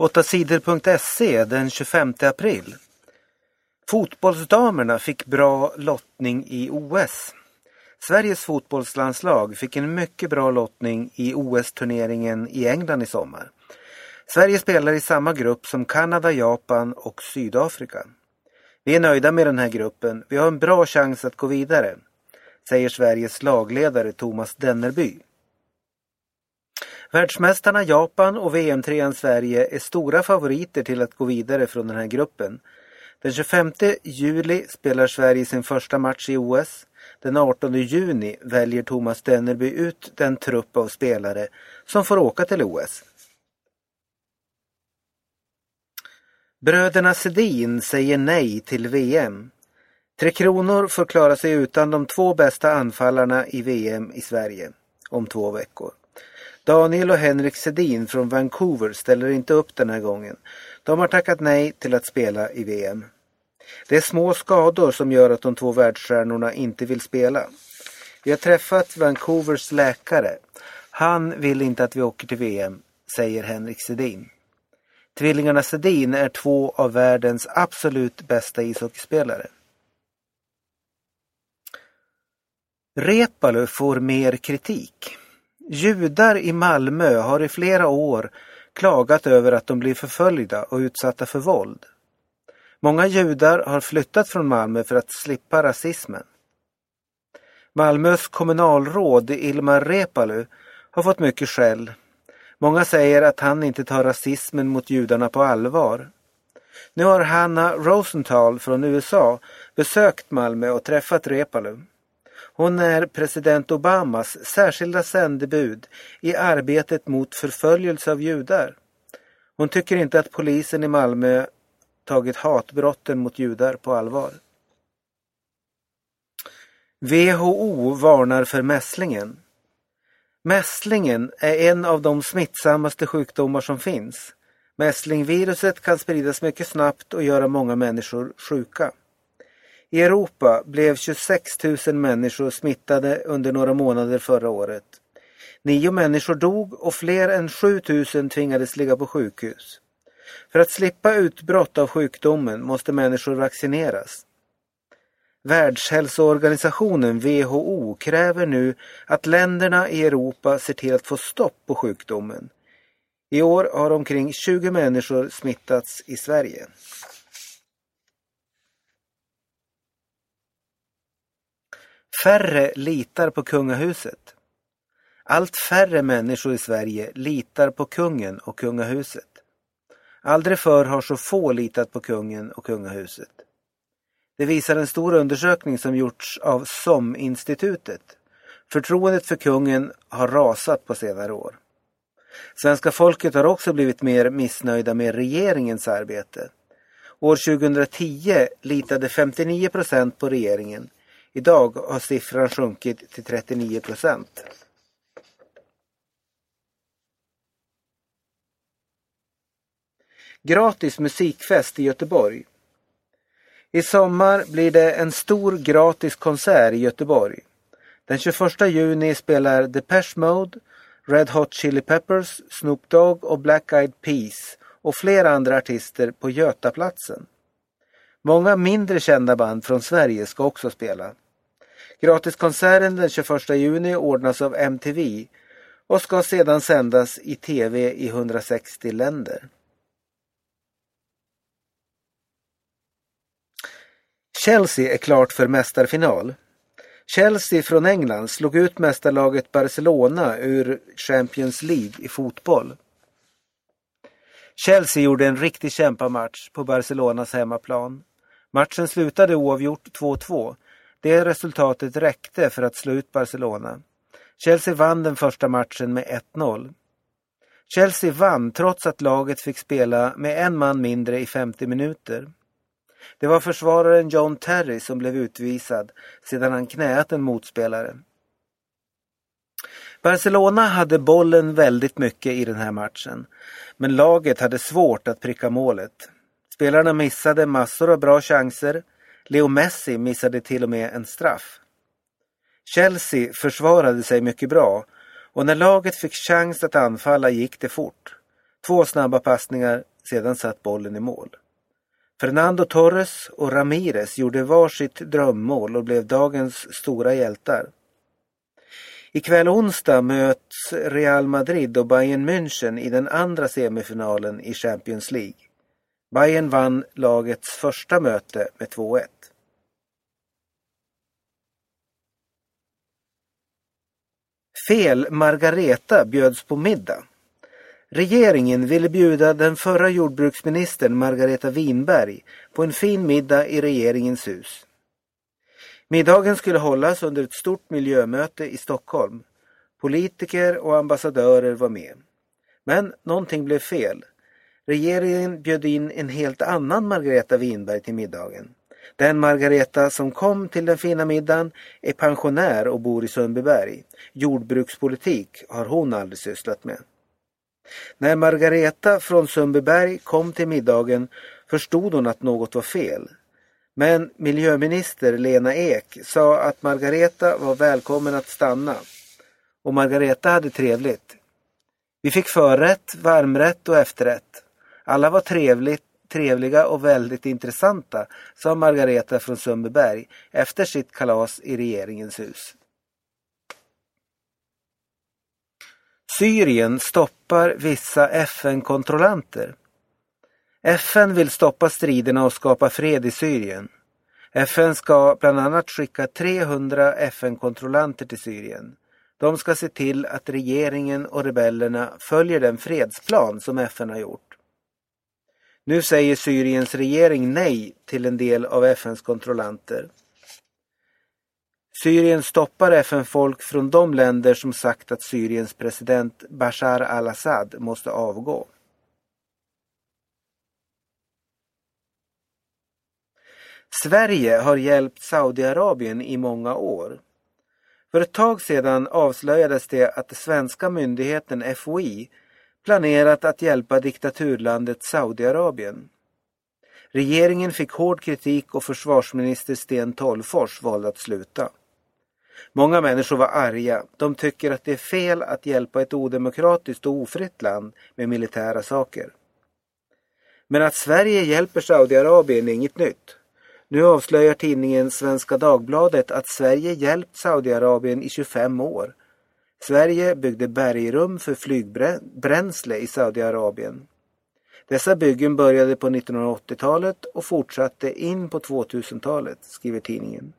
8sidor.se den 25 april. Fotbollsdamerna fick bra lottning i OS. Sveriges fotbollslandslag fick en mycket bra lottning i OS-turneringen i England i sommar. Sverige spelar i samma grupp som Kanada, Japan och Sydafrika. Vi är nöjda med den här gruppen. Vi har en bra chans att gå vidare, säger Sveriges lagledare Thomas Dennerby. Världsmästarna Japan och VM-trean Sverige är stora favoriter till att gå vidare från den här gruppen. Den 25 juli spelar Sverige sin första match i OS. Den 18 juni väljer Thomas Dennerby ut den trupp av spelare som får åka till OS. Bröderna Sedin säger nej till VM. Tre Kronor får klara sig utan de två bästa anfallarna i VM i Sverige om två veckor. Daniel och Henrik Sedin från Vancouver ställer inte upp den här gången. De har tackat nej till att spela i VM. Det är små skador som gör att de två världsstjärnorna inte vill spela. Vi har träffat Vancouvers läkare. Han vill inte att vi åker till VM, säger Henrik Sedin. Tvillingarna Sedin är två av världens absolut bästa ishockeyspelare. Repalu får mer kritik. Judar i Malmö har i flera år klagat över att de blir förföljda och utsatta för våld. Många judar har flyttat från Malmö för att slippa rasismen. Malmös kommunalråd Ilmar Reepalu har fått mycket skäll. Många säger att han inte tar rasismen mot judarna på allvar. Nu har Hanna Rosenthal från USA besökt Malmö och träffat Reepalu. Hon är president Obamas särskilda sändebud i arbetet mot förföljelse av judar. Hon tycker inte att polisen i Malmö tagit hatbrotten mot judar på allvar. WHO varnar för mässlingen. Mässlingen är en av de smittsammaste sjukdomar som finns. Mässlingviruset kan spridas mycket snabbt och göra många människor sjuka. I Europa blev 26 000 människor smittade under några månader förra året. Nio människor dog och fler än 7 000 tvingades ligga på sjukhus. För att slippa utbrott av sjukdomen måste människor vaccineras. Världshälsoorganisationen WHO kräver nu att länderna i Europa ser till att få stopp på sjukdomen. I år har omkring 20 människor smittats i Sverige. Färre litar på kungahuset. Allt färre människor i Sverige litar på kungen och kungahuset. Aldrig förr har så få litat på kungen och kungahuset. Det visar en stor undersökning som gjorts av SOM-institutet. Förtroendet för kungen har rasat på senare år. Svenska folket har också blivit mer missnöjda med regeringens arbete. År 2010 litade 59 procent på regeringen Idag har siffran sjunkit till 39 procent. Gratis musikfest i Göteborg. I sommar blir det en stor gratis konsert i Göteborg. Den 21 juni spelar Depeche Mode, Red Hot Chili Peppers, Snoop Dogg och Black Eyed Peas och flera andra artister på Götaplatsen. Många mindre kända band från Sverige ska också spela. Gratiskonserten den 21 juni ordnas av MTV och ska sedan sändas i tv i 160 länder. Chelsea är klart för mästarfinal. Chelsea från England slog ut mästarlaget Barcelona ur Champions League i fotboll. Chelsea gjorde en riktig kämpamatch på Barcelonas hemmaplan. Matchen slutade oavgjort 2-2 det resultatet räckte för att slå ut Barcelona. Chelsea vann den första matchen med 1-0. Chelsea vann trots att laget fick spela med en man mindre i 50 minuter. Det var försvararen John Terry som blev utvisad sedan han knäat en motspelare. Barcelona hade bollen väldigt mycket i den här matchen, men laget hade svårt att pricka målet. Spelarna missade massor av bra chanser Leo Messi missade till och med en straff. Chelsea försvarade sig mycket bra och när laget fick chans att anfalla gick det fort. Två snabba passningar sedan satt bollen i mål. Fernando Torres och Ramirez gjorde var sitt drömmål och blev dagens stora hjältar. Ikväll onsdag möts Real Madrid och Bayern München i den andra semifinalen i Champions League. Bayern vann lagets första möte med 2-1. Fel Margareta bjöds på middag. Regeringen ville bjuda den förra jordbruksministern Margareta Winberg på en fin middag i regeringens hus. Middagen skulle hållas under ett stort miljömöte i Stockholm. Politiker och ambassadörer var med. Men någonting blev fel. Regeringen bjöd in en helt annan Margareta Winberg till middagen. Den Margareta som kom till den fina middagen är pensionär och bor i Sundbyberg. Jordbrukspolitik har hon aldrig sysslat med. När Margareta från Sundbyberg kom till middagen förstod hon att något var fel. Men miljöminister Lena Ek sa att Margareta var välkommen att stanna. Och Margareta hade trevligt. Vi fick förrätt, varmrätt och efterrätt. Alla var trevligt, trevliga och väldigt intressanta, sa Margareta från Sundbyberg efter sitt kalas i regeringens hus. Syrien stoppar vissa FN-kontrollanter. FN vill stoppa striderna och skapa fred i Syrien. FN ska bland annat skicka 300 FN-kontrollanter till Syrien. De ska se till att regeringen och rebellerna följer den fredsplan som FN har gjort. Nu säger Syriens regering nej till en del av FNs kontrollanter. Syrien stoppar FN-folk från de länder som sagt att Syriens president Bashar al-Assad måste avgå. Sverige har hjälpt Saudiarabien i många år. För ett tag sedan avslöjades det att den svenska myndigheten FOI planerat att hjälpa diktaturlandet Saudiarabien. Regeringen fick hård kritik och försvarsminister Sten Tolgfors valde att sluta. Många människor var arga. De tycker att det är fel att hjälpa ett odemokratiskt och ofritt land med militära saker. Men att Sverige hjälper Saudiarabien är inget nytt. Nu avslöjar tidningen Svenska Dagbladet att Sverige hjälpt Saudiarabien i 25 år. Sverige byggde bergrum för flygbränsle i Saudiarabien. Dessa byggen började på 1980-talet och fortsatte in på 2000-talet, skriver tidningen.